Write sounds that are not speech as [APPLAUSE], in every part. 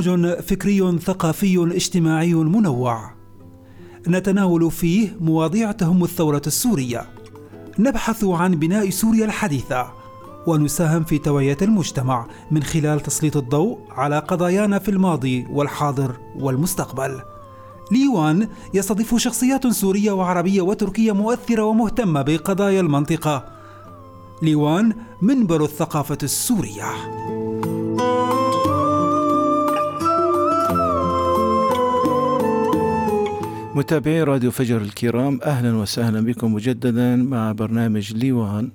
برنامج فكري ثقافي اجتماعي منوع. نتناول فيه مواضيع تهم الثورة السورية. نبحث عن بناء سوريا الحديثة. ونساهم في توعية المجتمع من خلال تسليط الضوء على قضايانا في الماضي والحاضر والمستقبل. ليوان يستضيف شخصيات سورية وعربية وتركية مؤثرة ومهتمة بقضايا المنطقة. ليوان منبر الثقافة السورية. متابعي راديو فجر الكرام أهلا وسهلا بكم مجددا مع برنامج ليوان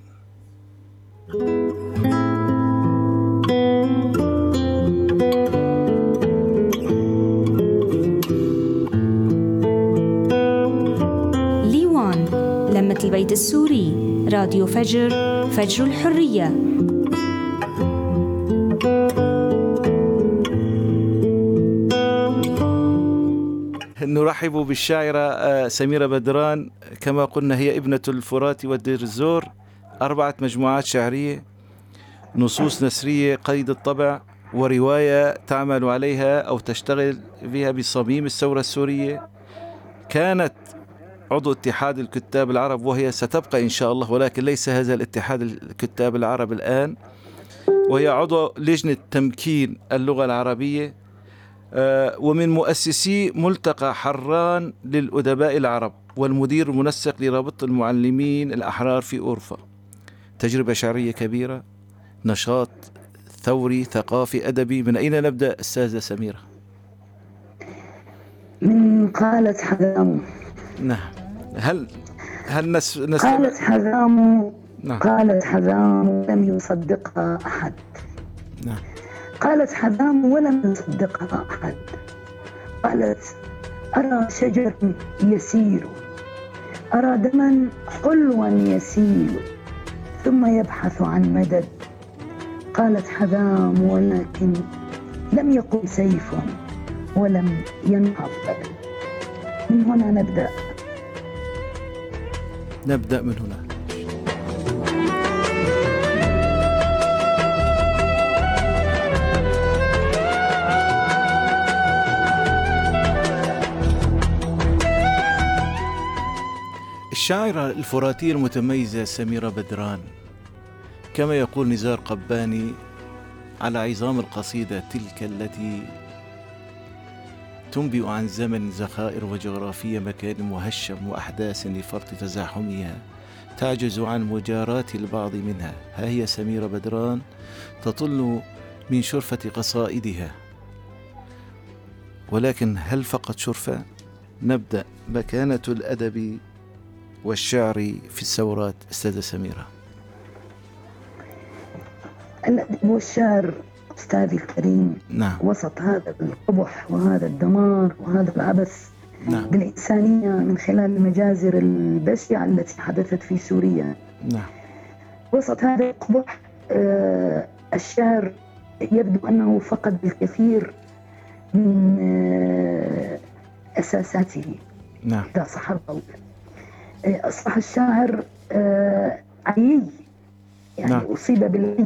ليوان لمة البيت السوري راديو فجر فجر الحرية. نرحب بالشاعرة آه، سميرة بدران. كما قلنا هي ابنة الفرات والدير الزور. أربعة مجموعات شعرية نصوص نسرية قيد الطبع ورواية تعمل عليها أو تشتغل بها بصميم الثورة السورية. كانت عضو اتحاد الكتاب العرب وهي ستبقى إن شاء الله ولكن ليس هذا الاتحاد الكتاب العرب الآن. وهي عضو لجنة تمكين اللغة العربية. ومن مؤسسي ملتقى حران للأدباء العرب والمدير المنسق لرابطة المعلمين الأحرار في أورفا. تجربة شعرية كبيرة نشاط ثوري ثقافي أدبي. من أين نبدأ أستاذة سميرة؟ من قالت حذام نعم. هل هل نس... نس... قالت حذام نعم. قالت حذام لم يصدقها أحد. نعم. قالت حذام ولم يصدقها أحد. قالت أرى شجر يسير. أرى دما حلوا يسيل ثم يبحث عن مدد. قالت حذام ولكن لم يقل سيف ولم ينهض من هنا نبدأ. نبدأ من هنا. الشاعرة الفراتية المتميزة سميرة بدران. كما يقول نزار قباني على عظام القصيدة تلك التي تنبئ عن زمن زخائر وجغرافية مكان مهشم وأحداث لفرط تزاحمها تعجز عن مجاراة البعض منها. ها هي سميرة بدران تطل من شرفة قصائدها. ولكن هل فقط شرفة؟ نبدأ. مكانة الأدب والشعر في الثورات أستاذة سميرة. الأدب والشعر أستاذي الكريم نعم. وسط هذا القبح وهذا الدمار وهذا العبث نعم. بالإنسانية من خلال المجازر البشعة التي حدثت في سوريا. نعم. وسط هذا القبح آه، الشعر يبدو أنه فقد الكثير من آه، أساساته. نعم. إذا صح القول. أصبح الشاعر آه، عيي. يعني نعم. أصيب بالعي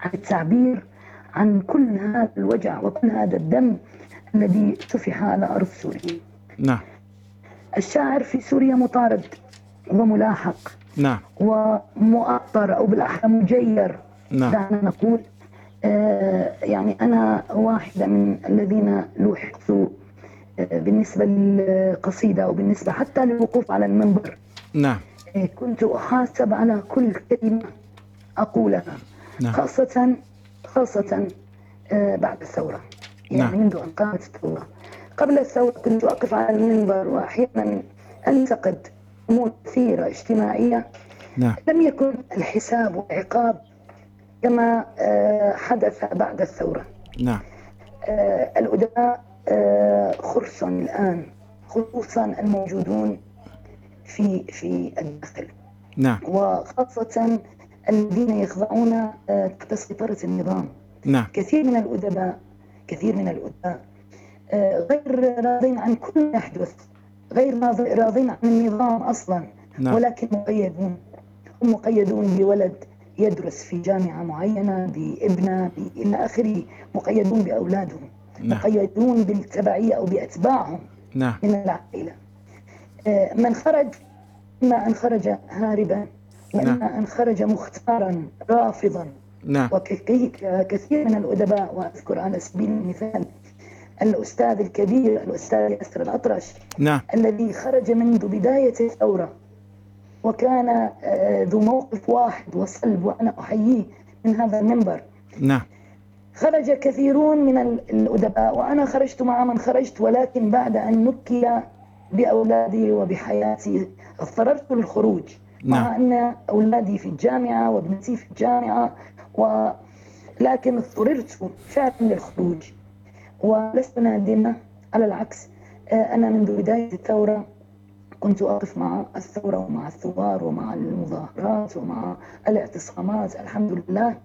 عن التعبير عن كل هذا الوجع وكل هذا الدم الذي سفح على أرض سوريا. نعم. الشاعر في سوريا مطارد وملاحق. نعم. ومؤطر أو بالأحرى مجير. نعم. دعنا نقول آه، يعني أنا واحدة من الذين لوحقت آه، بالنسبة للقصيدة أو بالنسبة حتى للوقوف على المنبر. نعم. آه، كنت أحاسب على كل كلمة أقولها نعم. خاصة خاصة آه، بعد الثورة. يعني نعم. منذ أن قامت الثورة. قبل الثورة كنت أقف على المنبر وأحيانا أنتقد أمور كثيرة اجتماعية. نعم. لم يكن الحساب والعقاب كما آه، حدث بعد الثورة. نعم. آه، الأدباء خرس الآن خصوصا الموجودون في في الداخل. نعم. وخاصة الذين يخضعون آه، تحت سيطرة النظام. نعم. كثير من الأدباء كثير من الأدباء آه، غير راضين عن كل ما يحدث غير راضي- راضين عن النظام أصلا. نعم. ولكن مقيدون هم مقيدون بولد يدرس في جامعة معينة بابنة إلى آخره مقيدون بأولادهم نعم. مقيدون بالتبعية أو بأتباعهم نعم. من العائلة. من خرج إما أن خرج هاربا وإما أن خرج مختارا رافضا. نعم. وكثير من الأدباء وأذكر على سبيل المثال الأستاذ الكبير الأستاذ ياسر الأطرش نعم. الذي خرج منذ بداية الثورة وكان آه، ذو موقف واحد وصلب وأنا أحييه من هذا المنبر. نعم. خرج كثيرون من ال- الأدباء وأنا خرجت مع من خرجت ولكن بعد أن نكي بأولادي وبحياتي. اضطررت للخروج. نعم. مع أن أولادي في الجامعة وابنتي في الجامعة ولكن اضطررت فعلا للخروج. ولست نادمة. على العكس آه، أنا منذ بداية الثورة كنت أقف مع الثورة ومع الثوار ومع المظاهرات ومع الاعتصامات. الحمد لله.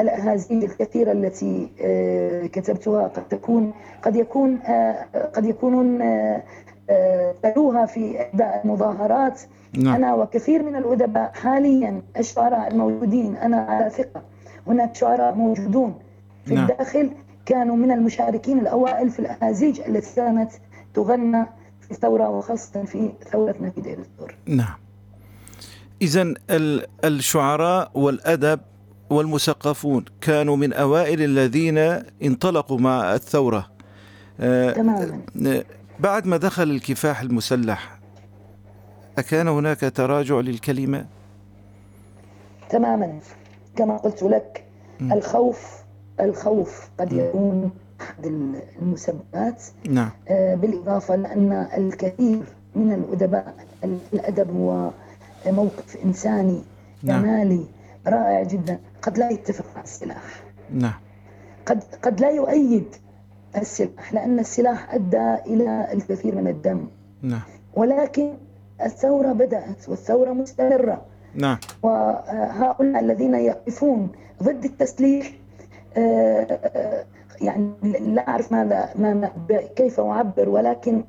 الأهازيج الكثيرة التي آه، كتبتها قد تكون قد يكون آه، قد يكونون تلوها في إحدى المظاهرات. نعم. أنا وكثير من الأدباء حاليا الشعراء الموجودين أنا على ثقة هناك شعراء موجودون في نعم. الداخل كانوا من المشاركين الأوائل في الأهازيج التي كانت تغنى في الثورة وخاصة في ثورتنا في دير الزور نعم إذا الشعراء والأدب والمثقفون كانوا من أوائل الذين انطلقوا مع الثورة. آه، تماما. آه، بعد ما دخل الكفاح المسلح أكان هناك تراجع للكلمة؟ تماما. كما قلت لك م. الخوف الخوف قد يكون أحد المسببات نعم. آه، بالإضافة لأن الكثير من الأدباء الأدب هو موقف إنساني نعم. جمالي رائع جدا. قد لا يتفق مع السلاح. نعم. قد قد لا يؤيد السلاح لأن السلاح أدى إلى الكثير من الدم. نعم. ولكن الثورة بدأت والثورة مستمرة. نعم. وهؤلاء الذين يقفون ضد التسليح آه، يعني لا أعرف ماذا ما كيف أعبر ولكن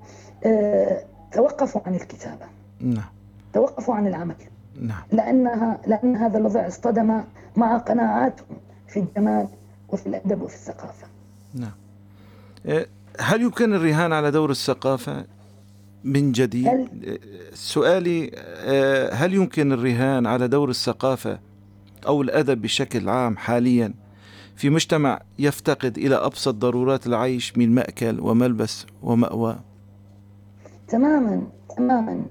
آه، توقفوا عن الكتابة. نعم. توقفوا عن العمل. نعم. لأنها لأن هذا الوضع اصطدم مع قناعاتهم في الجمال وفي الأدب وفي الثقافة. نعم. هل يمكن الرهان على دور الثقافة من جديد؟ هل- آه، سؤالي آه، هل يمكن الرهان على دور الثقافة أو الأدب بشكل عام حاليا في مجتمع يفتقد إلى أبسط ضرورات العيش من مأكل وملبس ومأوى؟ تماما تماما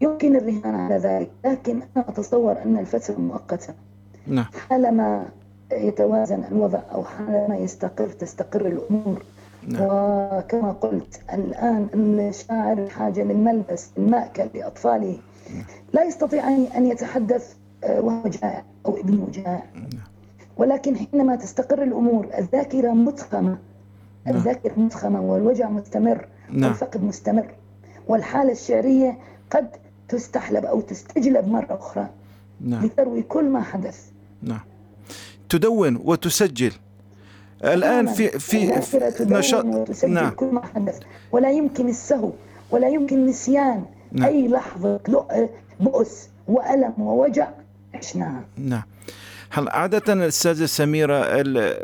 يمكن الرهان على ذلك لكن أنا أتصور أن الفترة مؤقتة نعم حالما يتوازن الوضع أو حالما يستقر تستقر الأمور نعم. وكما قلت الآن الشاعر بحاجة للملبس المأكل لأطفاله. لا يستطيع أن- يتحدث آه، وهو جائع أو ابنه جائع. ولكن حينما تستقر الأمور الذاكرة متخمة. نعم. الذاكرة متخمة والوجع مستمر نعم. والفقد مستمر. والحالة الشعرية قد تستحلب أو تستجلب مرة أخرى نعم. لتروي كل ما حدث. نعم. تدون وتسجل. الآن في في, في نشاط نعم. ولا يمكن السهو ولا يمكن نسيان نعم. أي لحظة لؤ- بؤس وألم ووجع عشناها نعم. هل عادة الأستاذة سميرة ال-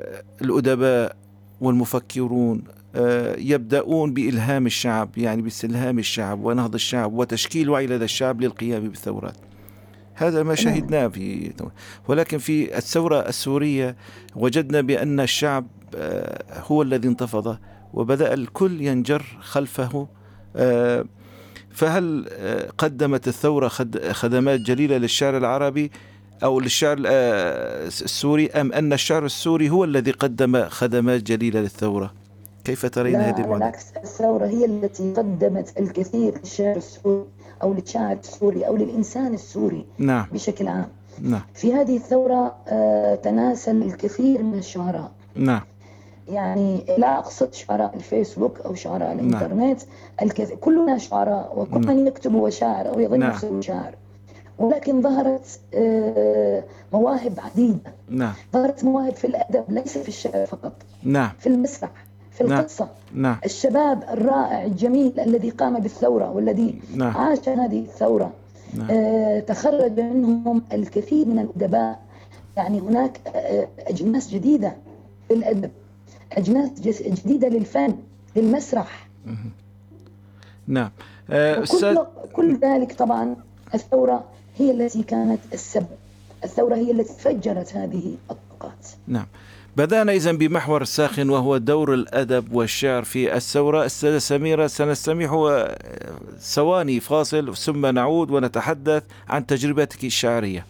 الأدباء والمفكرون آه، يبدأون بإلهام الشعب يعني باستلهام الشعب ونهض الشعب وتشكيل وعي لدى الشعب للقيام بالثورات؟ هذا ما شهدناه في ولكن في الثورة السورية وجدنا بأن الشعب آه، هو الذي انتفض وبدأ الكل ينجر خلفه. آه، فهل آه، قدمت الثورة خد- خدمات جليلة للشعر العربي أو للشعر السوري أم أن الشعر السوري هو الذي قدم خدمات جليلة للثورة؟ كيف ترين هذه المعادلة العكس الثورة هي التي قدمت الكثير للشعر السوري. أو للشاعر السوري أو للإنسان السوري نعم. بشكل عام. نعم. في هذه الثورة آه، تناسل الكثير من الشعراء نعم. يعني لا أقصد شعراء الفيسبوك أو شعراء نعم. الإنترنت الكثير كلنا شعراء وكل نعم. من يكتب هو شاعر أو يظن نعم. نفسه شاعر ولكن ظهرت آه، مواهب عديدة. نعم. ظهرت مواهب في الأدب ليس في الشعر فقط. نعم. في المسرح. في نعم. القصة. نعم. الشباب الرائع الجميل الذي قام بالثورة والذي نعم. عاش هذه الثورة. نعم. آه، تخرج منهم الكثير من الأدباء. يعني هناك آه، أجناس جديدة للأدب أجناس جس- جديدة للفن للمسرح. نعم. آه، أستاذ وكل كل ذلك طبعا الثورة هي التي كانت السبب. الثورة هي التي فجرت هذه الطاقات. نعم. بدأنا إذا بمحور ساخن وهو دور الأدب والشعر في الثورة. أستاذة سميرة سنستمع آه، ثواني فاصل ثم نعود ونتحدث عن تجربتك الشعرية.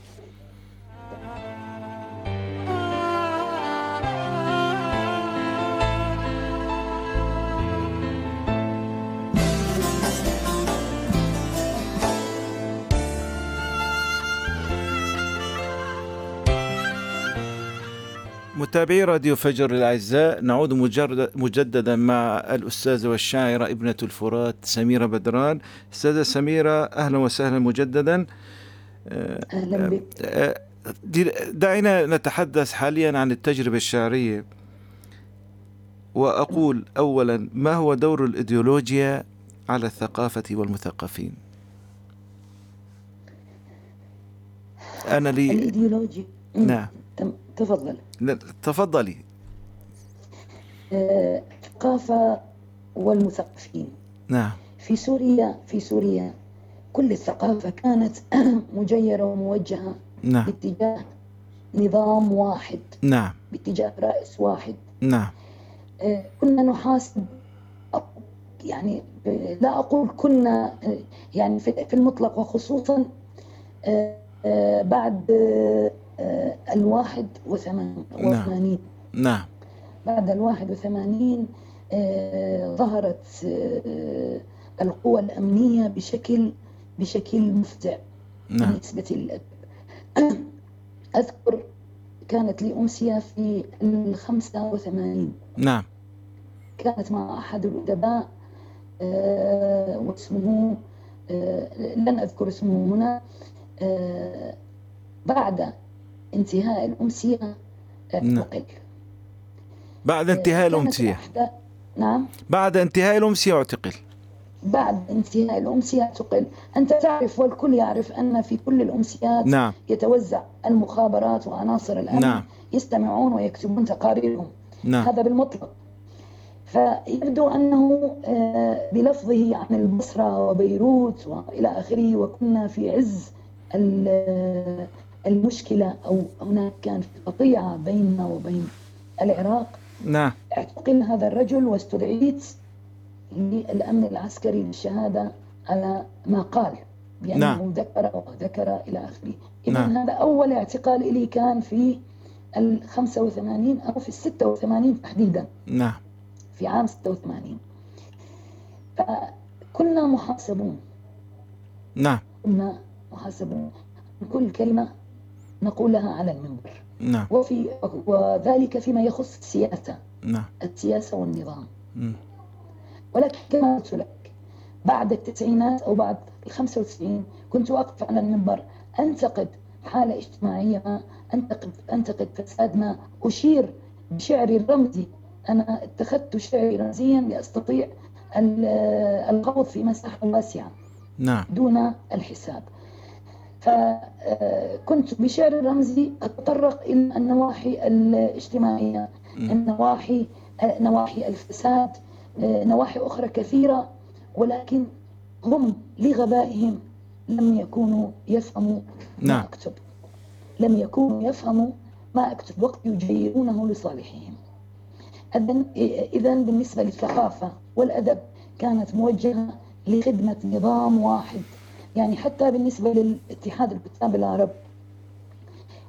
متابعي راديو فجر الأعزاء نعود مجرد مجددا مع الأستاذة والشاعرة ابنة الفرات سميرة بدران. أستاذة سميرة أهلا وسهلا مجددا. أهلا بك. آه، دعينا نتحدث حاليا عن التجربة الشعرية. وأقول أولا ما هو دور الإيديولوجيا على الثقافة والمثقفين؟ أنا لي الإيديولوجيا نعم. تفضل. تفضلي. آه، الثقافة والمثقفين. نعم. في سوريا في سوريا كل الثقافة كانت [CLEARS THROAT] مجيرة وموجهة نعم. باتجاه نظام واحد. نعم. باتجاه رئيس واحد. نعم. آه، كنا نحاسب يعني لا أقول كنا يعني في المطلق وخصوصا آه، بعد الواحد وثمان- نعم. وثمانين. نعم. بعد الواحد وثمانين آه، ظهرت آه، القوى الأمنية بشكل بشكل مفزع. نعم. بالنسبة للأدب أذكر كانت لي أمسية في الخمسة وثمانين. نعم. كانت مع أحد الأدباء آه، واسمه آه، لن أذكر اسمه هنا آه، بعد انتهاء الأمسية نعم. اعتقل بعد انتهاء كانت الأمسية. نعم. بعد انتهاء الأمسية اعتقل. بعد انتهاء الأمسية اعتقل. أنت تعرف والكل يعرف أن في كل الأمسيات نعم. يتوزع المخابرات وعناصر الأمن نعم. يستمعون ويكتبون تقاريرهم. نعم. هذا بالمطلق. فيبدو أنه آه، بلفظه عن البصرة وبيروت وإلى آخره وكنا في عز آه، المشكلة أو هناك كان في قطيعة بيننا وبين العراق. نعم. اعتقل هذا الرجل واستدعيت للأمن العسكري للشهادة على ما قال بأنه نعم. ذكر وذكر إلى آخره. إذا نعم. هذا أول اعتقال لي كان في ال 85 أو في ال 86 تحديدا. نعم. في عام 86 فكنا محاسبون. نعم. كنا محاسبون. كل كلمة نقولها على المنبر. نعم. وفي وذلك فيما يخص السياسة. نعم. السياسة والنظام. مم. ولكن كما قلت لك بعد التسعينات أو بعد ال 95 كنت أقف على المنبر أنتقد حالة اجتماعية ما أنتقد أنتقد فساد ما. أشير بشعري الرمزي أنا اتخذت شعري رمزيا لأستطيع ال- الخوض في مساحة واسعة. نعم. دون الحساب. فكنت بشعر الرمزي أتطرق إلى النواحي الاجتماعية النواحي نواحي الفساد نواحي أخرى كثيرة ولكن هم لغبائهم لم يكونوا يفهموا ما نعم. أكتب. لم يكونوا يفهموا ما أكتب وقت يجيرونه لصالحهم. إذا بالنسبة للثقافة والأدب كانت موجهة لخدمة نظام واحد. يعني حتى بالنسبة للاتحاد الكتاب العرب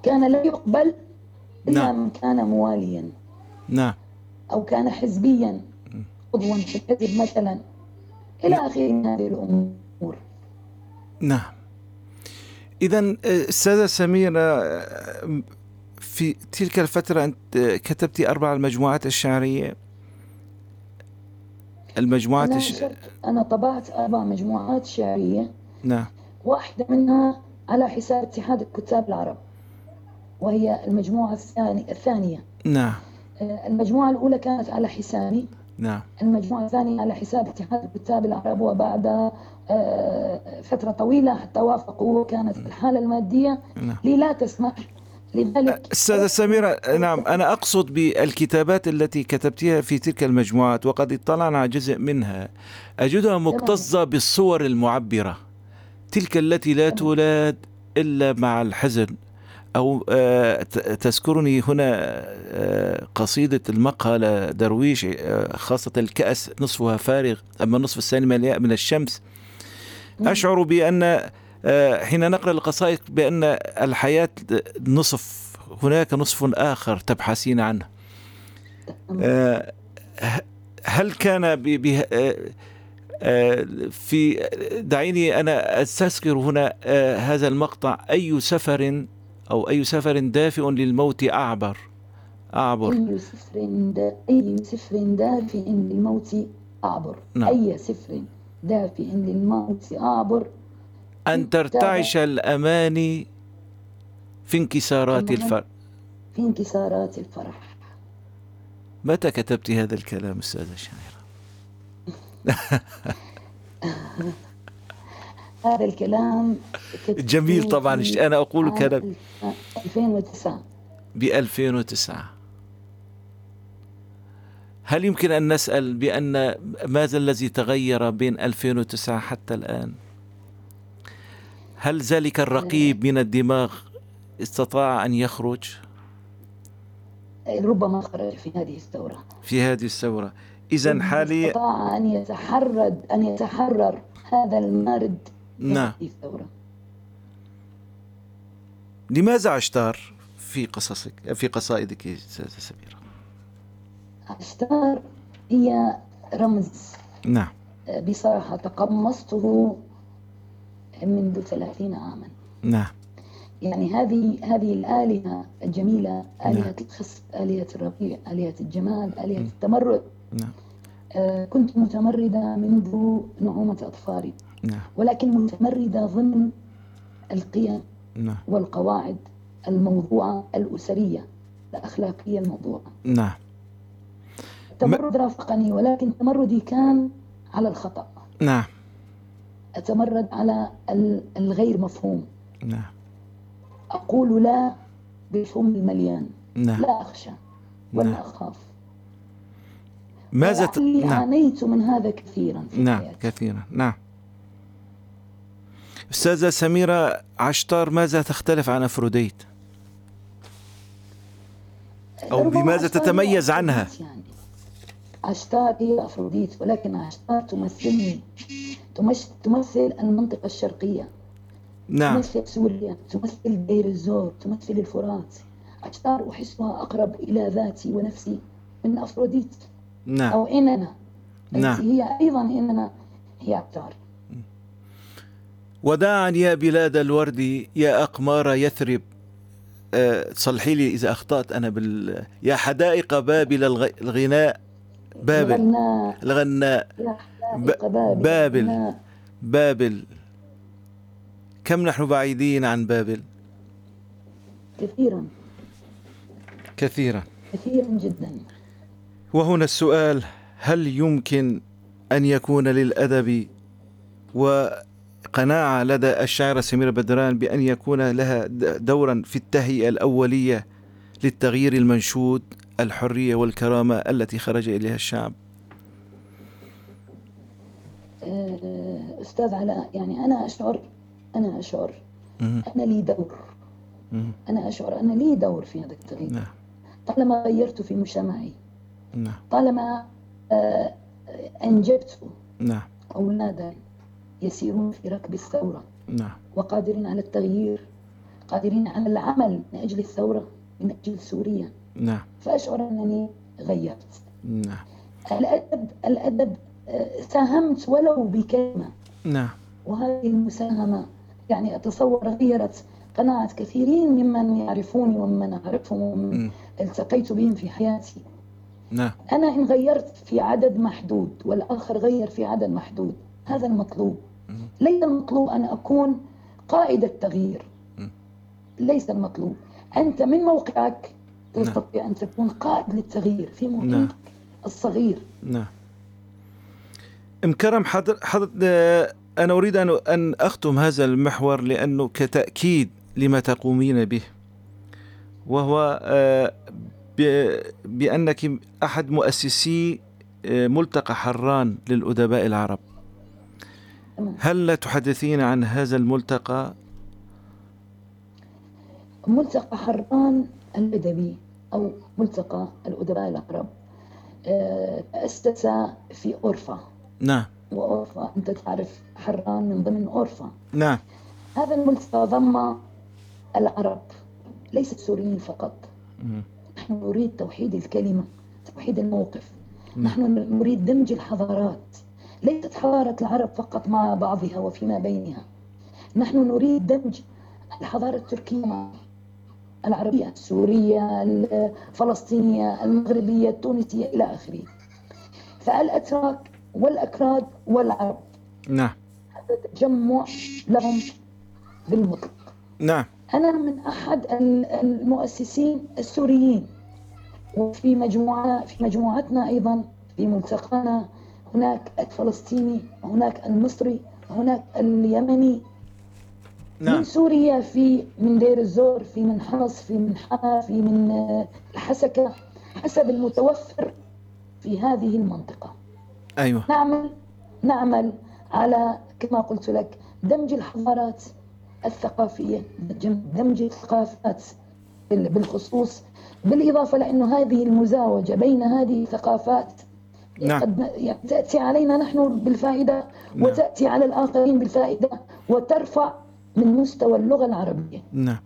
كان لا يقبل إلا نعم. من كان مواليا. نعم. أو كان حزبيا. عضوا في الحزب مثلا. إلى آخره من هذه الأمور. نعم. إذا أستاذة سميرة آه، في تلك الفترة أنت كتبت أربع المجموعات الشعرية. المجموعات أنا, الش... أنا طبعت أربع مجموعات شعرية. نعم. واحدة منها على حساب اتحاد الكتاب العرب وهي المجموعة الثانية الثانية. نعم. آه، المجموعة الأولى كانت على حسابي. نعم. المجموعة الثانية على حساب اتحاد الكتاب العرب وبعد آه، فترة طويلة حتى وافقوا وكانت الحالة المادية نعم. لي لا تسمح لذلك. أستاذة سميرة نعم أنا أقصد بالكتابات التي كتبتها في تلك المجموعات وقد اطلعنا على جزء منها. أجدها مكتظة بالصور المعبرة. تلك التي لا تولد إلا مع الحزن. أو آه، تذكرني هنا آه، قصيدة المقهى لدرويش آه، خاصة الكأس نصفها فارغ أما النصف الثاني مليء من الشمس. أشعر بأن حين نقرأ القصائد بأن الحياة نصف هناك نصف آخر تبحثين عنه. هل كان في دعيني أنا أستذكر هنا آه، هذا المقطع. أي سفر أو أي سفر دافئ للموت أعبر؟ أعبر. أي سفر دا أي سفر دافئ للموت أعبر. نعم. أي سفر دافئ للموت أعبر. أن ترتعش الأماني في انكسارات. الفرق في انكسارات الفرح. متى كتبت هذا الكلام أستاذة شاعرة؟ [LAUGHS] هذا الكلام جميل طبعا. أقول عام كلام 2009 ب 2009 هل يمكن أن نسأل بأن ماذا الذي تغير بين 2009 حتى الآن؟ هل ذلك الرقيب من الدماغ استطاع أن يخرج؟ ربما خرج في هذه الثورة. في هذه الثورة؟ إذا حاليا استطاع أن يتحرر أن يتحرر هذا المارد نعم. الثورة لماذا عشتار في قصصك في قصائدك سميرة؟ عشتار هي رمز. نعم. بصراحة تقمصته منذ ثلاثين عاما. نعم. يعني هذه هذه الآلهة الجميلة نعم. آلهة الخصب آلهة الربيع آلهة الجمال آلهة التمرد. نعم. آه، كنت متمردة منذ نعومة أطفالي. نعم. ولكن متمردة ضمن القيم نعم. والقواعد الموضوعة الأسرية الأخلاقية الموضوعة. نعم. التمرد رافقني ولكن تمردي كان على الخطأ. نعم. أتمرد على ال- الغير مفهوم. نعم. أقول لا بالفم المليان. نعم. لا أخشى ولا نعم. أخاف. ماذا ت... ولعلي نعم. عانيت من هذا كثيرا في نعم حياتي. كثيرا. نعم. أستاذة سميرة عشتار ماذا تختلف عن أفروديت؟ أو بماذا تتميز عنها؟ يعني. عشتار هي أفروديت ولكن عشتار تمثلني. تمثل المنطقة الشرقية نعم. تمثل سوريا تمثل دير الزور تمثل الفرات. عشتار أحسها أقرب إلى ذاتي ونفسي من أفروديت. نعم. أو إنانا. نعم. هي أيضا إنانا هي عشتار وداعا يا بلاد الورد يا أقمار يثرب. أه صلحي لي إذا أخطأت أنا بال يا حدائق بابل الغ... الغناء. بابل. الغناء. يا ب- حدائق بابل. بابل. كم نحن بعيدين عن بابل؟ كثيرا. كثيرا. كثيرا جدا. وهنا السؤال هل يمكن أن يكون للأدب وقناعة لدى الشاعرة سميرة بدران بأن يكون لها دورا في التهيئة الأولية للتغيير المنشود الحرية والكرامة التي خرج إليها الشعب آه، أستاذ علاء يعني أنا أشعر أنا أشعر مهم. أنا لي دور. أنا أشعر أن لي دور في هذا التغيير نعم طالما غيرت في مجتمعي نعم. طالما آه، أنجبت نعم. أولادا يسيرون في ركب الثورة. نعم. وقادرين على التغيير. قادرين على العمل من أجل الثورة من أجل سوريا. نعم. فأشعر أنني غيرت. نعم. الأدب الأدب آه، ساهمت ولو بكلمة. نعم. وهذه المساهمة يعني أتصور غيرت قناعة كثيرين ممن يعرفوني ومن أعرفهم ومن. التقيت بهم في حياتي. نعم. أنا إن غيرت في عدد محدود والآخر غير في عدد محدود هذا المطلوب. ليس المطلوب أن أكون قائد التغيير. ليس المطلوب. أنت من موقعك تستطيع أن تكون قائد للتغيير في نعم. محيطك الصغير. نعم. أم كرم حضر حضر آه، أنا أريد أن أن أختم هذا المحور لأنه كتأكيد لما تقومين به وهو آه، بأنك أحد مؤسسي آه، ملتقى حران للأدباء العرب. هل تحدثين عن هذا الملتقى؟ ملتقى حران الأدبي أو ملتقى الأدباء العرب. آه، تأسس في أورفا. نعم. وأورفا أنت تعرف حران من ضمن أورفا. نعم. هذا الملتقى ضم العرب ليس السوريين فقط. نحن نريد توحيد الكلمة توحيد الموقف. نحن نريد دمج الحضارات. ليست حضارة العرب فقط مع بعضها وفيما بينها. نحن نريد دمج الحضارة التركية مع العربية السورية الفلسطينية المغربية التونسية إلى آخره. فالأتراك والأكراد والعرب نعم. هذا تجمع لهم بالمطلق. نعم. أنا من أحد ال- المؤسسين السوريين. وفي مجموعة في مجموعتنا أيضا في ملتقانا هناك الفلسطيني هناك المصري هناك اليمني. من نعم. سوريا في من دير الزور في من حمص في من حما في من آه، الحسكة حسب المتوفر في هذه المنطقة. أيوة. نعمل نعمل على كما قلت لك دمج الحضارات الثقافية دمج- الثقافات بال- بالخصوص بالإضافة لأنه هذه المزاوجة بين هذه الثقافات نعم. قد يعني تأتي علينا نحن بالفائدة نعم. وتأتي على الآخرين بالفائدة وترفع من مستوى اللغة العربية نعم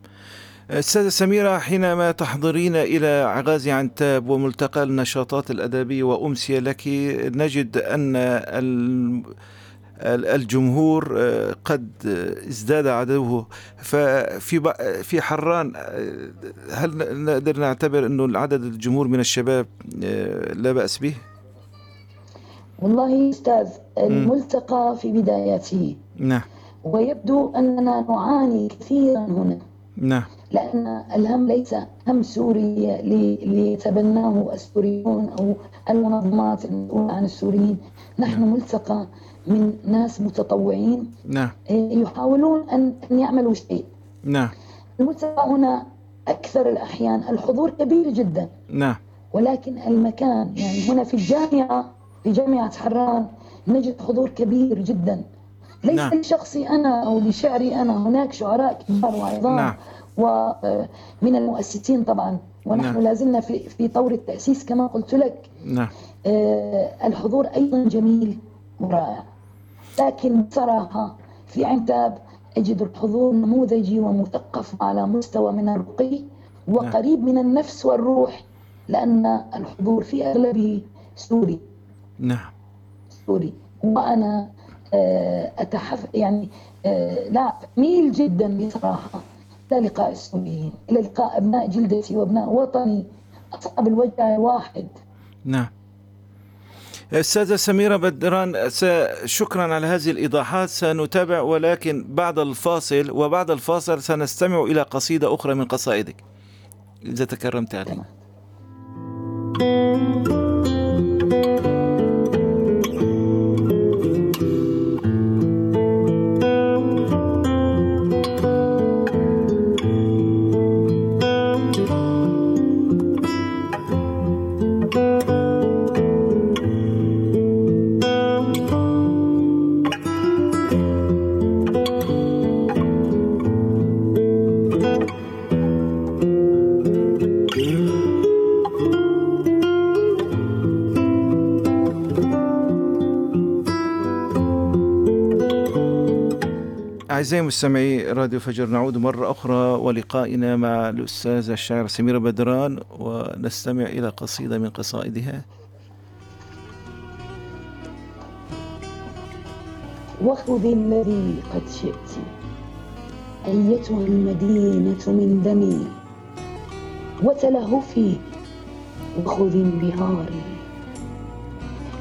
أستاذة سميرة حينما تحضرين إلى عغازي عنتاب وملتقى النشاطات الأدبية وأمسية لك نجد أن الجمهور آه، قد ازداد عدده ففي في حران آه، هل نقدر نعتبر أنه العدد الجمهور من الشباب آه، لا بأس به؟ والله أستاذ الملتقى في بداياته. نعم. ويبدو أننا نعاني كثيرا هنا. نعم. لأن الهم ليس هم سوري لي- ليتبناه السوريون أو المنظمات المسؤولة عن السوريين. نحن ملتقى من ناس متطوعين نعم. إيه، يحاولون أن أن يعملوا شيء. نعم. الملتقى هنا أكثر الأحيان الحضور كبير جدا. نعم. ولكن المكان يعني هنا في الجامعة في جامعة حران نجد حضور كبير جدا. ليس نعم. لشخصي أنا أو لشعري أنا هناك شعراء كبار وعظام نعم. ومن المؤسسين طبعا. ونحن نعم. نعم. لازلنا في, في طور التأسيس كما قلت لك. نعم. آه، الحضور أيضا جميل ورائع. لكن بصراحة في عنتاب أجد الحضور نموذجي ومثقف على مستوى من الرقي وقريب من النفس والروح لأن الحضور في أغلبه سوري. نعم. سوري. وأنا آه، أتحف يعني آه، لا أميل جدا بصراحة إلى لقاء السوريين إلى لقاء أبناء جلدتي وأبناء وطني أصحاب الوجه الواحد نعم. أستاذة سميرة بدران شكرا على هذه الإيضاحات. سنتابع ولكن بعد الفاصل وبعد الفاصل سنستمع إلى قصيدة أخرى من قصائدك. إذا تكرمت علي. أعزائي مستمعي راديو فجر نعود مرة أخرى ولقائنا مع الأستاذة الشاعرة سميرة بدران ونستمع إلى قصيدة من قصائدها. وخذي الذي قد شئت أيتها المدينة من دمي وتلهفي وخذي انبهاري.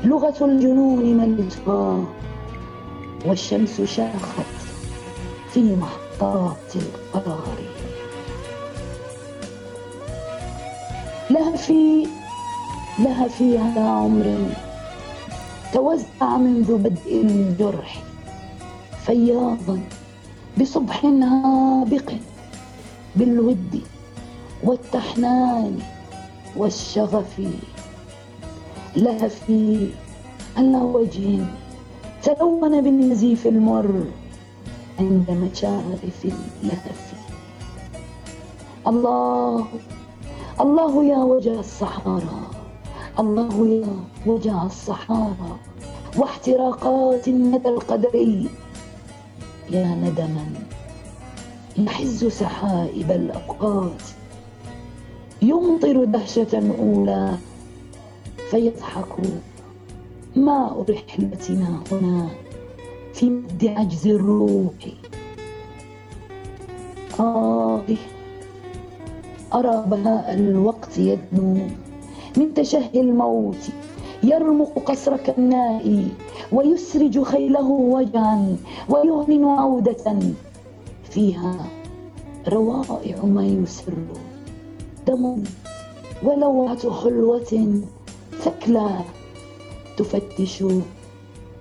لغة الجنون ملتقى والشمس شاخت في محطات القرار لهفي لهفي على عمر توزع منذ بدء الجرح فياضا بصبح هابق بالود والتحنان والشغف. لهفي على وجه تلون بالنزيف المر عند مشارف اللهف الله الله يا وجه الصحارى. الله يا وجه الصحارى. واحتراقات الندى القدري. يا ندما يحز سحائب الأوقات. يمطر دهشة أولى فيضحك ماء رحلتنا هنا. في مد عجز الروح آه أرى بهاء الوقت يدنو. من تشهي الموت. يرمق قصر كالنائي ويسرج خيله وجعا ويهمن عودة. فيها روائع ما يسر. دم ولوعة خلوة. ثكلى تفتش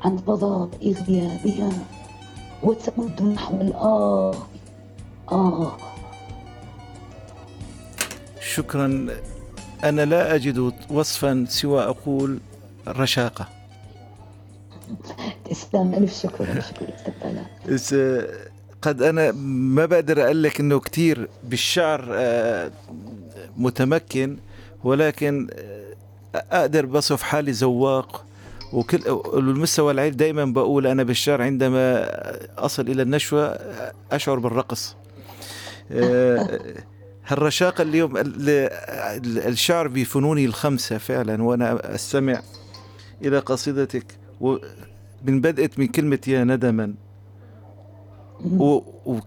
عن فضاء غيابها وتمد نحو الآه آه. شكرا. أنا لا أجد وصفا سوى أقول رشاقة. تسلم ألف شكر ألف شكر بس قد أنا ما بقدر أقول لك إنه كتير بالشعر آه، متمكن ولكن آه، أقدر بصف حالي زواق. وكل المستوى العالي دائما بقول أنا بالشعر عندما أصل إلى النشوة أشعر بالرقص. آه، هالرشاقة اليوم ال- الشعر بفنونه الخمسة فعلا وأنا أستمع إلى قصيدتك من بدأت من كلمة يا ندما. و... و...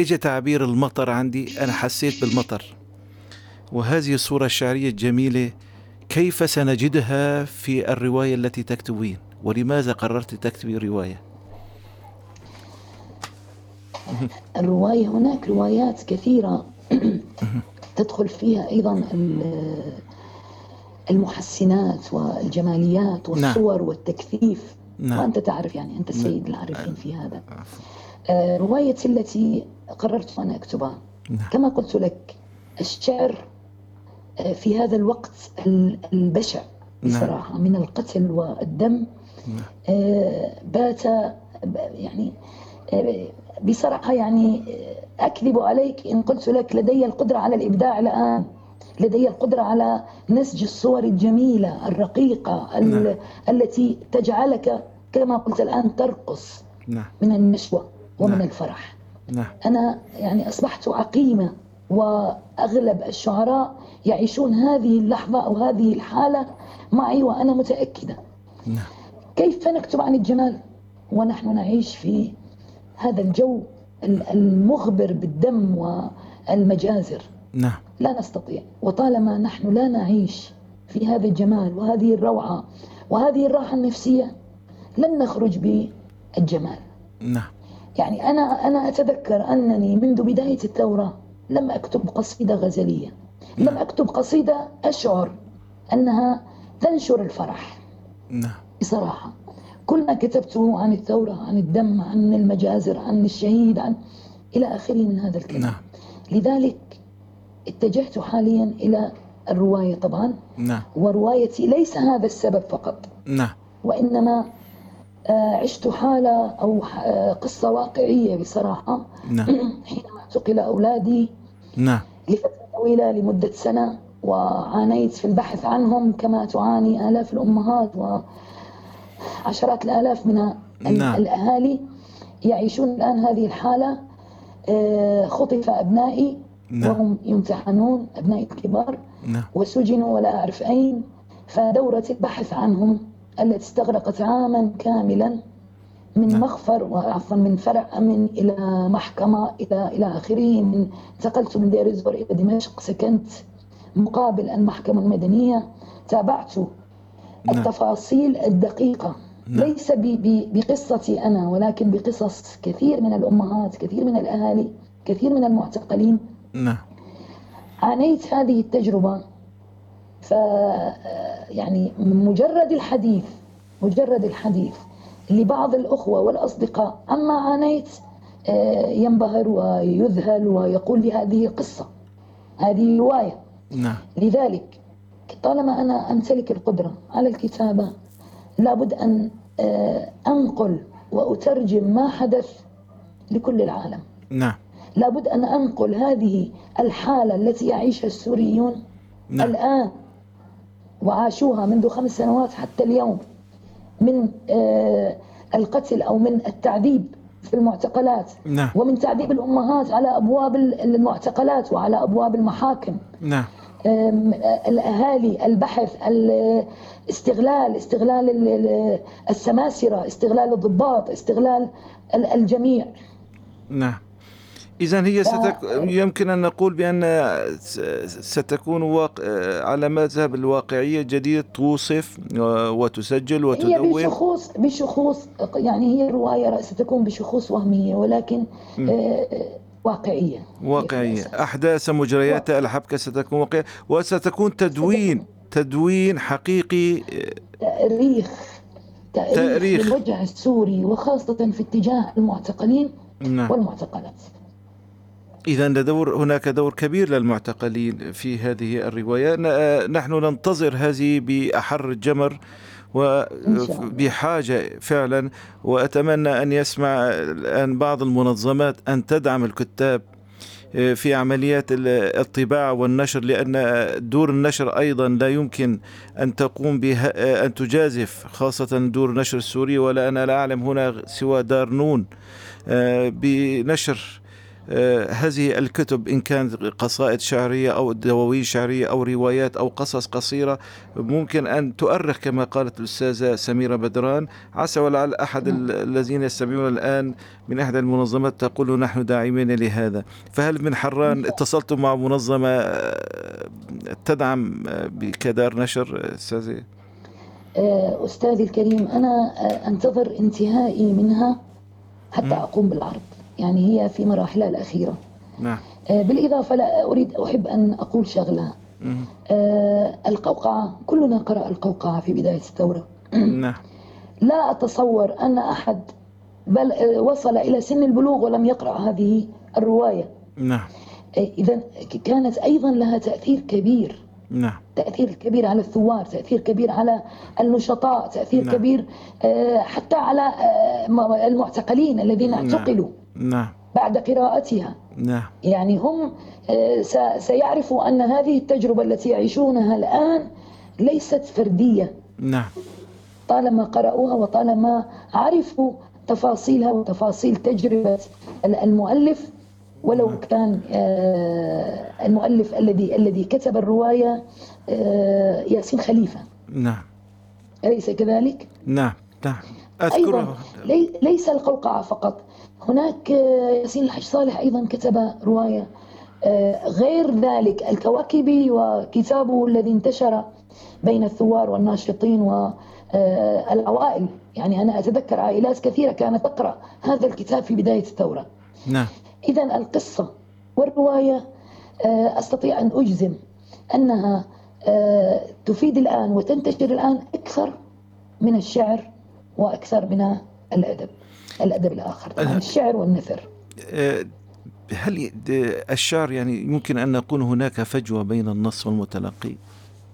اجى تعبير المطر عندي أنا حسيت بالمطر. وهذه الصورة الشعرية الجميلة كيف سنجدها في الرواية التي تكتبين؟ ولماذا قررت تكتبي روايه [LAUGHS] الرواية هناك روايات كثيرة [LAUGHS] تدخل فيها أيضا ال- المحسنات والجماليات والصور والتكثيف. نعم. وأنت تعرف يعني أنت سيد العارفين في هذا. آه، روايتي التي قررت أن أكتبها. نعم. كما قلت لك الشعر في هذا الوقت ال- البشع نعم. بصراحة من القتل والدم آه، بات يعني آه، بصراحة يعني آه، أكذب عليك إن قلت لك لدي القدرة على الإبداع الآن لدي القدرة على نسج الصور الجميلة الرقيقة ال- نعم. التي تجعلك كما قلت الآن ترقص نعم من النشوة ومن نعم. الفرح نعم أنا يعني أصبحت عقيمة وأغلب الشعراء يعيشون هذه اللحظة أو هذه الحالة معي وأنا متأكدة. نعم. كيف نكتب عن الجمال؟ ونحن نعيش في هذا الجو ال- المغبر بالدم والمجازر. نعم. لا نستطيع. وطالما نحن لا نعيش في هذا الجمال وهذه الروعة وهذه الراحة النفسية لن نخرج بالجمال. نعم. يعني أنا أنا أتذكر أنني منذ بداية الثورة لم أكتب قصيدة غزلية. لم أكتب قصيدة أشعر أنها تنشر الفرح. نعم. بصراحة كل ما كتبته عن الثورة عن الدم عن المجازر عن الشهيد عن إلى آخره من هذا الكلام. نعم. لذلك اتجهت حاليا إلى الرواية طبعا. نعم. وروايتي ليس هذا السبب فقط. نعم. وإنما آه، عشت حالة أو آه، قصة واقعية بصراحة. نعم. [CLEARS THROAT] حينما اعتقل أولادي. نعم. لفترة طويلة لمدة سنة وعانيت في البحث عنهم كما تعاني آلاف الأمهات وعشرات الآلاف من نعم. الأهالي يعيشون الآن هذه الحالة آه، خطف أبنائي نعم. وهم يمتحنون أبنائي الكبار نعم وسجنوا ولا أعرف أين فدورة البحث عنهم التي استغرقت عاما كاملا من نعم. مخفر وعفوا من فرع أمن إلى محكمة إلى إلى آخره من انتقلت من دير الزور إلى دمشق سكنت مقابل المحكمة المدنية تابعت نعم. التفاصيل الدقيقة نعم. ليس بقصتي أنا ولكن بقصص كثير من الأمهات كثير من الأهالي كثير من المعتقلين نعم عانيت هذه التجربة ف يعني مجرد الحديث مجرد الحديث لبعض الأخوة والأصدقاء. عما عانيت آه، ينبهر ويذهل ويقول لي هذه قصة هذه رواية. نعم. لذلك طالما أنا أمتلك القدرة على الكتابة لابد أن آه، أنقل وأترجم ما حدث لكل العالم. نعم. لابد أن أنقل هذه الحالة التي يعيشها السوريون نعم. الآن وعاشوها منذ خمس سنوات حتى اليوم. من آه، القتل أو من التعذيب في المعتقلات. نعم. ومن تعذيب الأمهات على أبواب المعتقلات وعلى أبواب المحاكم. نعم. الأهالي البحث ال- استغلال استغلال ال- ال- السماسرة استغلال الضباط استغلال ال- الجميع. نعم. إذا هي ستك... يمكن أن نقول بأن ستكون واق... على مذهب الواقعية جديدة توصف وتسجل هي وتدون. بشخوص بشخوص يعني هي رواية ستكون بشخوص وهمية ولكن م. آه، واقعية. واقعية. أحداث مجريات الحبكة ستكون واقعية. وستكون تدوين تدوين حقيقي تأريخ تأريخ, تأريخ. للوجع السوري وخاصة في اتجاه المعتقلين نعم. والمعتقلات. إذا دور هناك دور كبير للمعتقلين في هذه الرواية نحن ننتظر هذه بأحر الجمر. وبحاجة فعلا وأتمنى أن يسمع الآن بعض المنظمات أن تدعم الكتاب في عمليات ال- الطباعة والنشر لأن دور النشر أيضا لا يمكن أن تقوم بها أن تجازف خاصة دور النشر السوري ولا أنا لا أعلم هنا سوى دار نون آه، بنشر آه، هذه الكتب إن كانت قصائد شعرية أو دواوين شعرية أو روايات أو قصص قصيرة ممكن أن تؤرخ كما قالت الأستاذة سميرة بدران. عسى ولعل أحد ال- الذين يستمعون الآن من إحدى المنظمات تقول نحن داعمين لهذا. فهل من حران اتصلتم مع منظمة آه، تدعم آه، كدار نشر آه، أستاذة آه، أستاذي الكريم أنا آه، أنتظر انتهائي منها حتى. أقوم بالعرض. يعني هي في مراحلها الأخيرة. نعم. آه، بالإضافة لا أريد أحب أن أقول شغلة. آه، القوقعة كلنا قرأ القوقعة في بداية الثورة. [CLEARS THROAT] نعم. لا أتصور أن أحد بل آه، وصل إلى سن البلوغ ولم يقرأ هذه الرواية. نعم. إذا كانت أيضا لها تأثير كبير. نعم. تأثير كبير على الثوار تأثير كبير على النشطاء تأثير نعم. كبير حتى على المعتقلين الذين نعم. اعتقلوا. نعم بعد قراءتها. نعم. يعني هم آه، سيعرفوا أن هذه التجربة التي يعيشونها الآن ليست فردية. نعم. طالما قرأوها وطالما عرفوا تفاصيلها وتفاصيل تجربة ال- المؤلف ولو كان آه، المؤلف الذي الذي كتب الرواية آه، ياسين خليفة. نعم. أليس كذلك؟ نعم. نعم. أيضا أذكره لي- ليس القوقعة فقط. هناك آه، ياسين الحج صالح أيضا كتب رواية آه، غير ذلك الكواكبي وكتابه الذي انتشر بين الثوار والناشطين والعوائل يعني أنا أتذكر عائلات كثيرة كانت تقرأ هذا الكتاب في بداية الثورة. نعم. إذا القصة والرواية آه، أستطيع أن أجزم أنها آه، تفيد الآن وتنتشر الآن أكثر من الشعر وأكثر من الأدب. الأدب الآخر طبعا أنا- الشعر والنثر. آه، هل الشعر يعني يمكن أن نقول هناك فجوة بين النص والمتلقي؟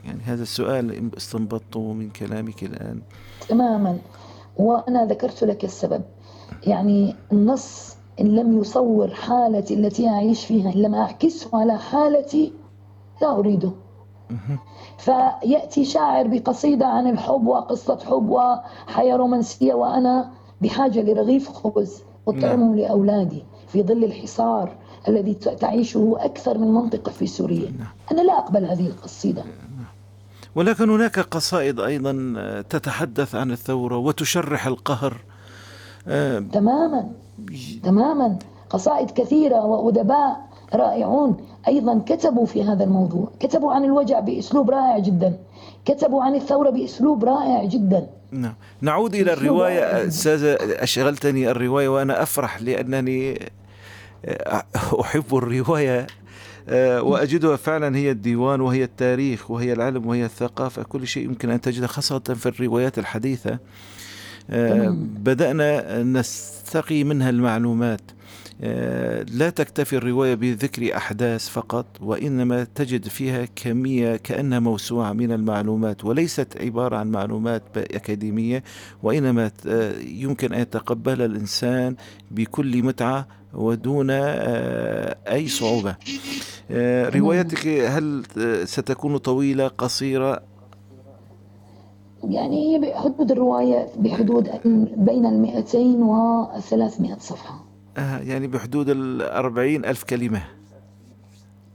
يعني هذا السؤال استنبطته من كلامك الآن. تماما. وأنا ذكرت لك السبب. يعني النص إن لم يصور حالتي التي أعيش فيها إن لم أعكسه على حالتي لا أريده. فيأتي شاعر بقصيدة عن الحب وقصة حب وحياة رومانسية وأنا بحاجة لرغيف خبز وطعمه لأولادي في ظل الحصار الذي تعيشه أكثر من منطقة في سوريا. أنا لا أقبل هذه القصيدة. ولكن هناك قصائد أيضا آه، تتحدث عن الثورة وتشرح القهر. آه، تماما. تماما. قصائد كثيرة وأدباء رائعون أيضا كتبوا في هذا الموضوع. كتبوا عن الوجع بأسلوب رائع جدا. كتبوا عن الثورة بأسلوب رائع جدا. نعم نعود إلى الرواية رائع. أستاذة أشغلتني الرواية وأنا أفرح لأنني آه، أحب الرواية آه، وأجدها فعلا هي الديوان وهي التاريخ وهي العلم وهي الثقافة كل شيء يمكن أن تجده خاصة في الروايات الحديثة آه،. بدأنا نستقي منها المعلومات لا تكتفي الرواية بذكر أحداث فقط وإنما تجد فيها كمية كأنها موسوعة من المعلومات وليست عبارة عن معلومات أكاديمية وإنما آه، يمكن أن يتقبلها الإنسان بكل متعة ودون آه، أي صعوبة. روايتك هل ستكون طويلة قصيرة؟ يعني هي بحدود الرواية بحدود بين المئتين وثلاثمائة صفحة. آه يعني بحدود الأربعين ألف كلمة.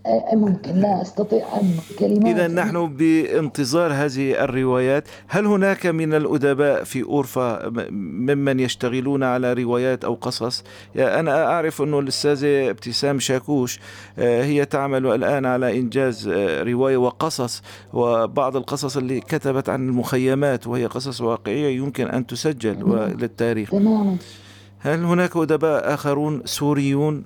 آه، ممكن. لا أستطيع أن كلمات. إذا نحن بانتظار هذه الروايات. هل هناك من الأدباء في أورفا ممن يشتغلون على روايات أو قصص؟ يعني أنا أعرف أنه الأستاذة ابتسام شاكوش آه، هي تعمل الآن على إنجاز آه، رواية وقصص وبعض القصص اللي كتبت عن المخيمات وهي قصص واقعية يمكن أن تسجل للتاريخ تماما هل هناك أدباء آخرون سوريون؟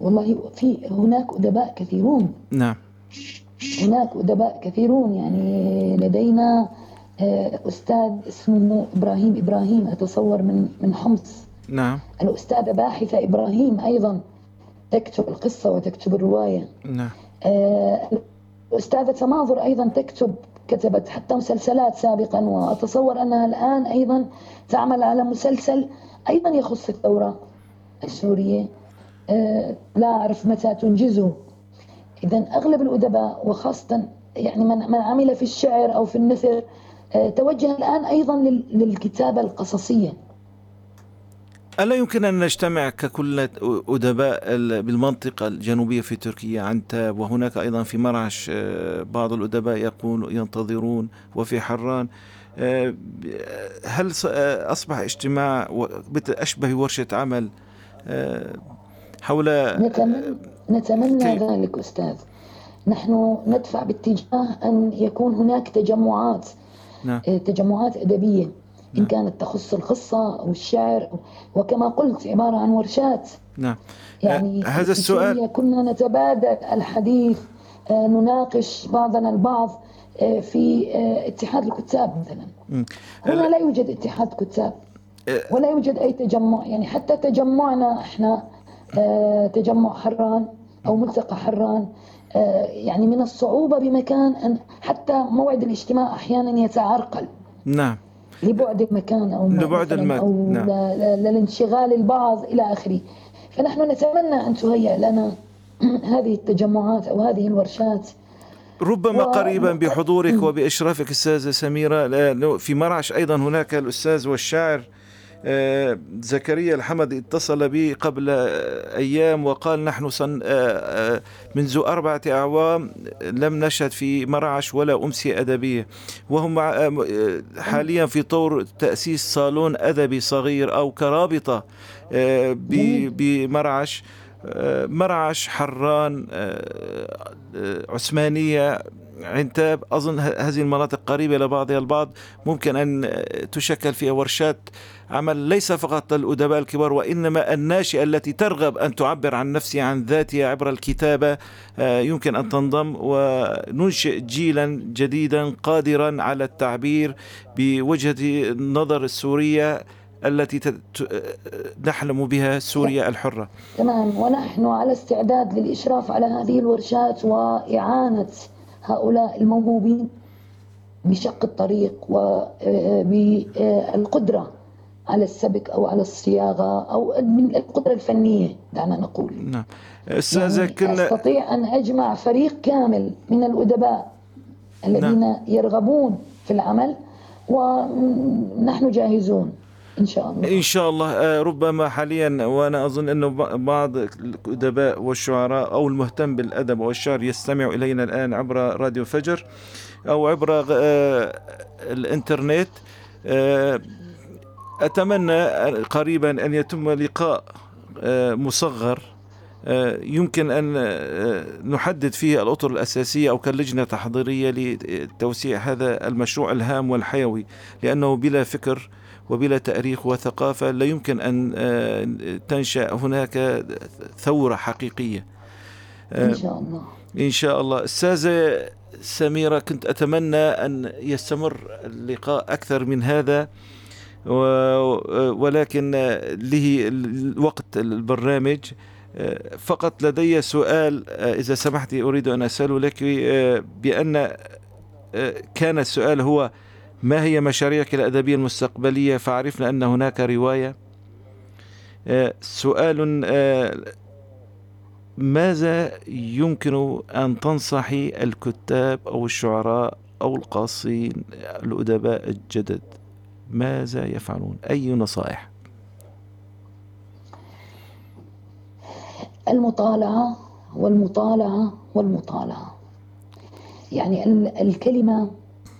والله في هناك أدباء كثيرون. نعم. هناك أدباء كثيرون يعني لدينا آه، أستاذ اسمه إبراهيم إبراهيم أتصور من من حمص. نعم. الأستاذة باحثة إبراهيم أيضا تكتب القصة وتكتب الرواية. نعم. آه، الأستاذة تماظر أيضا تكتب كتبت حتى مسلسلات سابقا وأتصور أنها الآن أيضا تعمل على مسلسل أيضا يخص الثورة السورية. آه، لا أعرف متى تنجزه. إذا أغلب الأدباء وخاصة يعني من من عمل في الشعر أو في النثر آه، توجه الآن أيضا للكتابة القصصية. ألا يمكن أن نجتمع ككل أدباء بالمنطقة الجنوبية في تركيا عنتاب وهناك أيضا في مرعش آه، بعض الأدباء يقول ينتظرون وفي حران. هل أصبح اجتماع أشبه ورشة عمل؟ حول نتمنى, نتمنى ذلك أستاذ. نحن ندفع باتجاه أن يكون هناك تجمعات نعم. آه، تجمعات أدبية. إن نعم. كانت تخص القصة أو الشعر وكما قلت عبارة عن ورشات. نعم. يعني آه، هذا السؤال كنا نتبادل الحديث آه، نناقش بعضنا البعض في اتحاد الكتاب مثلا. هنا لا يوجد اتحاد كتاب. ولا يوجد أي تجمع. يعني حتى تجمعنا إحنا آه، تجمع حران أو ملتقى حران آه، يعني من الصعوبة بمكان أن حتى موعد الاجتماع أحيانا يتعرقل. نعم. لبعد المكان أو لبعد المكان أو نعم. للانشغال البعض إلى آخره. فنحن نتمنى أن تهيأ لنا [CLEARS THROAT] هذه التجمعات أو هذه الورشات. ربما و... قريبا بحضورك وبإشرافك أستاذة سميرة في مرعش أيضا هناك الأستاذ والشاعر زكريا الحمدي اتصل بي قبل أيام وقال نحن سن آه، آه، منذ أربعة أعوام لم نشهد في مرعش ولا أمسية أدبية. وهم حاليا في طور تأسيس صالون أدبي صغير أو كرابطة بمرعش مرعش حران عثمانية عنتاب أظن هذه المناطق قريبة لبعضها البعض. ممكن أن تشكل فيها ورشات عمل ليس فقط للأدباء الكبار وإنما الناشئة التي ترغب أن تعبر عن نفسها عن ذاتها عبر الكتابة. آه، يمكن أن تنضم وننشئ جيلا جديدا قادرا على التعبير بوجهة النظر السورية التي نحلم بها سوريا الحرة. تمام. ونحن على استعداد للإشراف على هذه الورشات وإعانة هؤلاء الموهوبين بشق الطريق وبالقدرة على السبك أو على الصياغة أو من القدرة الفنية دعنا نقول. نعم. أستاذة يعني كنا أستطيع أن أجمع فريق كامل من الأدباء الذين نعم. يرغبون في العمل ونحن جاهزون إن شاء الله. إن شاء الله. آه، ربما حاليا وأنا أظن أنه بعض الأدباء والشعراء أو المهتم بالأدب والشعر يستمع إلينا الآن عبر راديو فجر أو عبر آه، الإنترنت. آه، أتمنى قريبا أن يتم لقاء مصغر يمكن أن نحدد فيه الأطر الأساسية أو كلجنة تحضيرية لتوسيع هذا المشروع الهام والحيوي لأنه بلا فكر وبلا تأريخ وثقافة لا يمكن أن آه، تنشأ هناك ثورة حقيقية. إن شاء الله. إن شاء الله. أستاذة سميرة كنت أتمنى أن يستمر اللقاء أكثر من هذا. ولكن له وقت البرنامج. فقط لدي سؤال إذا سمحت أريد أن أسأله لك بأن كان السؤال هو ما هي مشاريعك الأدبية المستقبلية؟ فعرفنا أن هناك رواية. سؤال ماذا يمكن أن تنصحي الكتاب أو الشعراء أو القاصين الأدباء الجدد؟ ماذا يفعلون؟ أي نصائح؟ المطالعة والمطالعة والمطالعة. يعني الكلمة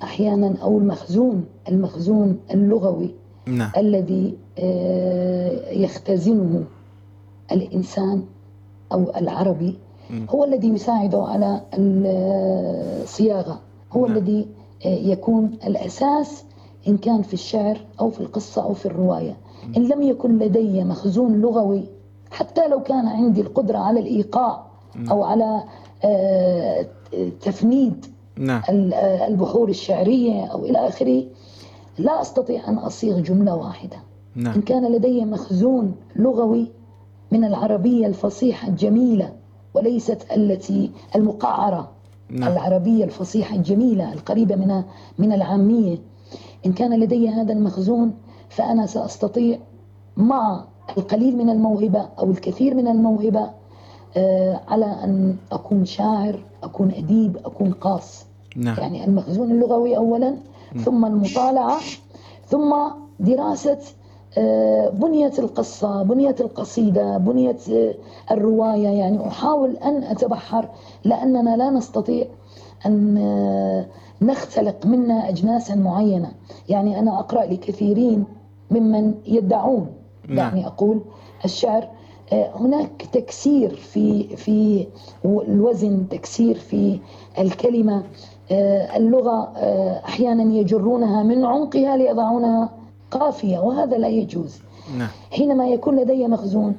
أحيانا أو المخزون المخزون اللغوي نعم. الذي آه، يختزنه الإنسان أو العربي هو الذي يساعده على الصياغة هو نعم. الذي آه، يكون الأساس إن كان في الشعر أو في القصة أو في الرواية إن لم يكن لدي مخزون لغوي حتى لو كان عندي القدرة على الإيقاع نعم. أو على آه، تفنيد نعم. البحور الشعرية أو إلى آخره لا أستطيع أن أصيغ جملة واحدة نعم. إن كان لدي مخزون لغوي من العربية الفصيحة الجميلة وليست التي المقعرة نعم. العربية الفصيحة الجميلة القريبة من من العامية إن كان لدي هذا المخزون فأنا سأستطيع مع القليل من الموهبة أو الكثير من الموهبة آه، على أن أكون شاعر أكون أديب أكون قاص. نعم. يعني المخزون اللغوي أولا ثم المطالعة ثم دراسة آه، بنية القصة بنية القصيدة بنية آه، الرواية. يعني أحاول أن أتبحر لأننا لا نستطيع أن نختلق منا أجناسا معينة يعني أنا أقرأ لكثيرين ممن يدعون نعم. يعني أقول الشعر هناك تكسير في في الوزن تكسير في الكلمة اللغة أحيانا يجرونها من عمقها ليضعونها قافية وهذا لا يجوز نعم. حينما يكون لدي مخزون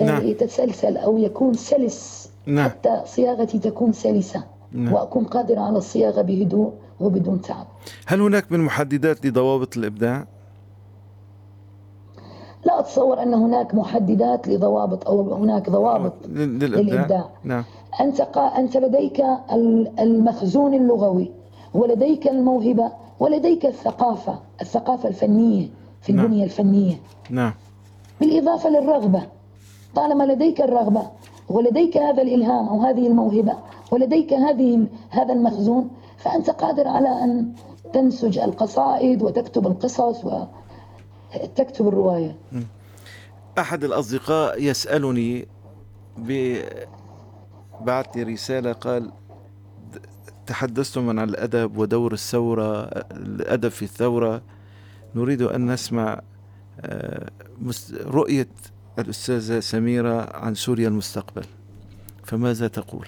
آه، نعم. يتسلسل أو يكون سلس نعم. حتى صياغتي تكون سلسة نعم. وأكون قادرة على الصياغة بهدوء وبدون تعب هل هناك من محددات لضوابط الإبداع؟ لا أتصور أن هناك محددات لضوابط أو هناك ضوابط للإبداع, للإبداع. نعم. أنت, أنت لديك المخزون اللغوي ولديك الموهبة ولديك الثقافة الثقافة الفنية في. البنية نعم. الفنية نعم بالإضافة للرغبة طالما لديك الرغبة ولديك هذا الإلهام أو هذه الموهبة ولديك هذه هذا المخزون فأنت قادر على أن تنسج القصائد وتكتب القصص وتكتب الرواية. أحد الأصدقاء يسألني بعث لي رسالة قال تحدثتم عن الأدب ودور الثورة الأدب في الثورة. نريد أن نسمع آه، رؤية الأستاذة سميرة عن سوريا المستقبل. فماذا تقول؟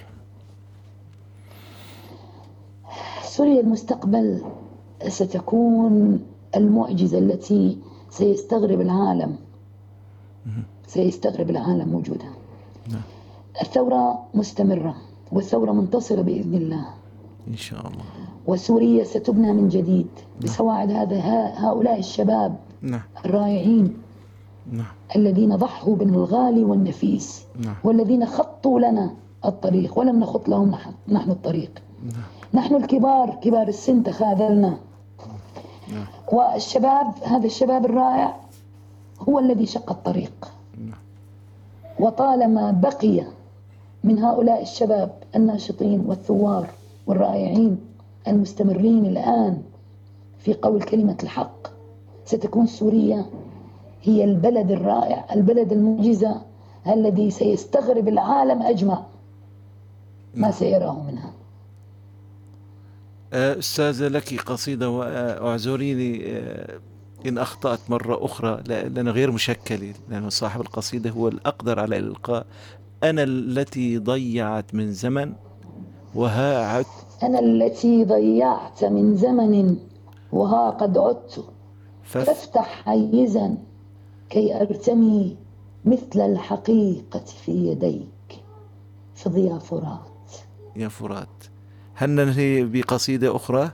سوريا المستقبل ستكون المعجزة التي سيستغرب العالم سيستغرب العالم وجودها نعم. الثورة مستمرة والثورة منتصرة بإذن الله إن شاء الله وسوريا ستبنى من جديد نعم. بسواعد هذا هؤلاء الشباب نعم. الرائعين نعم. الذين ضحوا بالغالي والنفيس نعم. والذين خطوا لنا الطريق ولم نخط لهم نحن الطريق نعم. نحن الكبار كبار السن تخاذلنا نعم. والشباب هذا الشباب الرائع هو الذي شق الطريق نعم. وطالما بقي من هؤلاء الشباب الناشطين والثوار والرائعين المستمرين الآن في قول كلمة الحق ستكون سوريا هي البلد الرائع البلد المعجزة الذي سيستغرب العالم أجمع ما نعم. سيراه منها أستاذة لك قصيدة واعذريني أه، إن أخطأت مرة أخرى لأن غير مشكلة لأن صاحب القصيدة هو الأقدر على الإلقاء أنا التي ضيعت من زمن وها عدت أنا التي ضيعت من زمن وها قد عدت. فافتح حيزا كي أرتمي مثل الحقيقة في يديك. في يا فرات. يا فرات. هل ننهي بقصيدة أخرى؟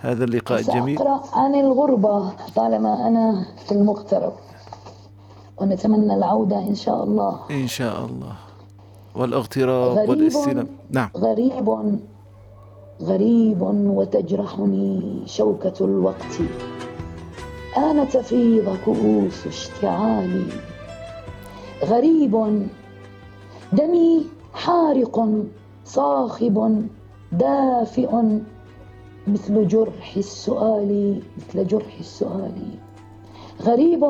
هذا اللقاء الجميل. سأقرأ عن الغربة طالما أنا في المغترب ونتمنى العودة إن شاء الله. إن شاء الله. والاغتراب والاستلام. نعم. غريب غريب وتجرحني شوكة الوقت. آن تفيض كؤوس اشتعالي. غريب دمي حارق صاخب. دافئ مثل جرح السؤال مثل جرح السؤال. غريب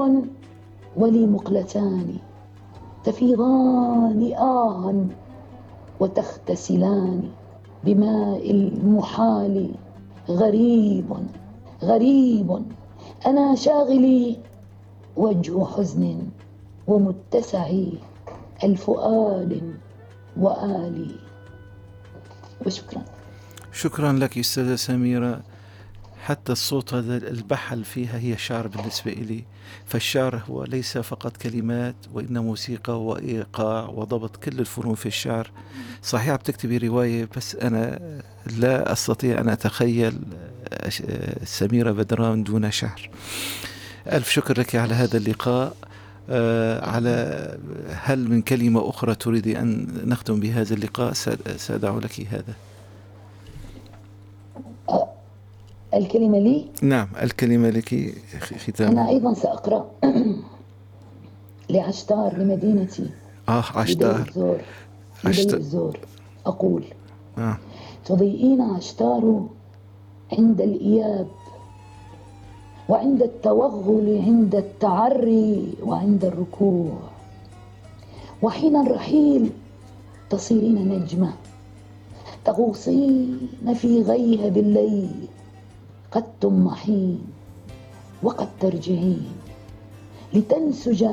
ولي مقلتان تفيضان آها وتختسلان بماء المحال. غريب غريب أنا شاغلي وجه حزن ومتسعي الفؤاد وآلي. وشكرا. شكرا لك أستاذة سميرة. حتى الصوت هذا البحل فيها هي شعر بالنسبة إلي. فالشعر هو ليس فقط كلمات وإن موسيقى وإيقاع وضبط كل الفنون في الشعر. صحيح بتكتبي رواية بس أنا لا أستطيع أن أتخيل سميرة بدران دون شعر. ألف شكر لك على هذا اللقاء. آه، على هل من كلمة أخرى تريد أن نختم بهذا اللقاء؟ سأدع لك هذا. الكلمة لي؟ نعم الكلمة لك ختام أنا أيضا سأقرأ [CLEARS THROAT] لعشتار لمدينتي. آه عشتار. الزور عشتار. الزور أقول. آه. تضيئين عشتار عند الإياب وعند التوغل عند التعري وعند الركوع. وحين الرحيل تصيرين نجمة تغوصين في غيهب الليل. قد تمحين وقد ترجعين لتنسج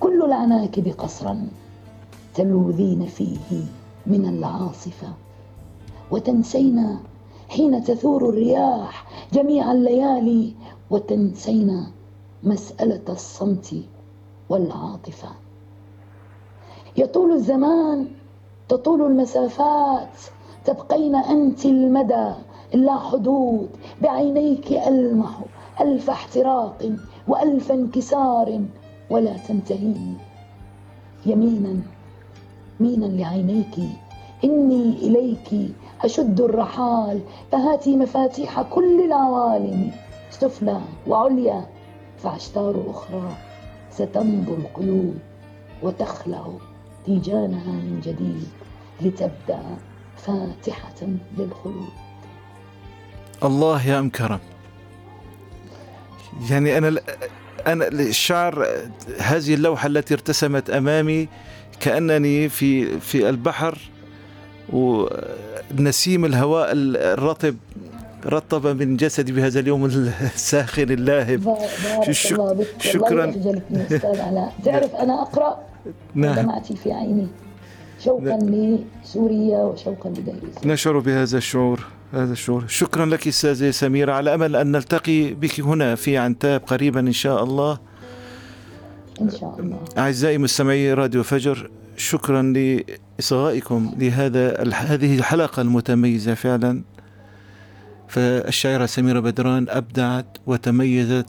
كل العناكب قصرا تلوذين فيه من العاصفة. وتنسين حين تثور الرياح جميع الليالي وتنسين مسألة الصمت والعاطفة. يطول الزمان تطول المسافات تبقين أنت المدى لا حدود بعينيك ألمح ألف احتراق وألف انكسار ولا تنتهين يمينا مينا لعينيك إني إليك أشد الرحال فهاتي مفاتيح كل العوالم سفلى وعليا فعشتار أخرى ستمضي القيود وتخلع تيجانها من جديد لتبدأ فاتحة للخلود. الله يا أم كرم. يعني أنا أنا الشعر هذه اللوحة التي ارتسمت أمامي كأنني في في البحر ونسيم الهواء الرطب رطب من جسدي بهذا اليوم الساخن اللاهب. شك... شكرا. تعرف أنا أقرأ؟ نعم. دمعتي في عيني؟ شوقا لسوريا وشوقا لدير نشعر بهذا الشعور. هذا الشعور. شكرا لك استاذة سميرة على أمل أن نلتقي بك هنا في عنتاب قريبا إن شاء الله. إن شاء الله. أعزائي مستمعي راديو فجر شكرا لإصغائكم لهذا هذه الحلقة المتميزة فعلا. فالشاعرة سميرة بدران أبدعت وتميزت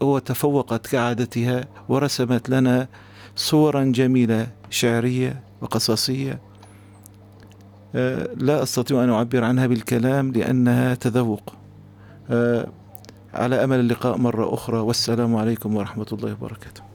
وتفوقت كعادتها ورسمت لنا صورا جميلة شعرية وقصصية. لا أستطيع أن أعبر عنها بالكلام لأنها تذوق. آه، على أمل اللقاء مرة أخرى والسلام عليكم ورحمة الله وبركاته.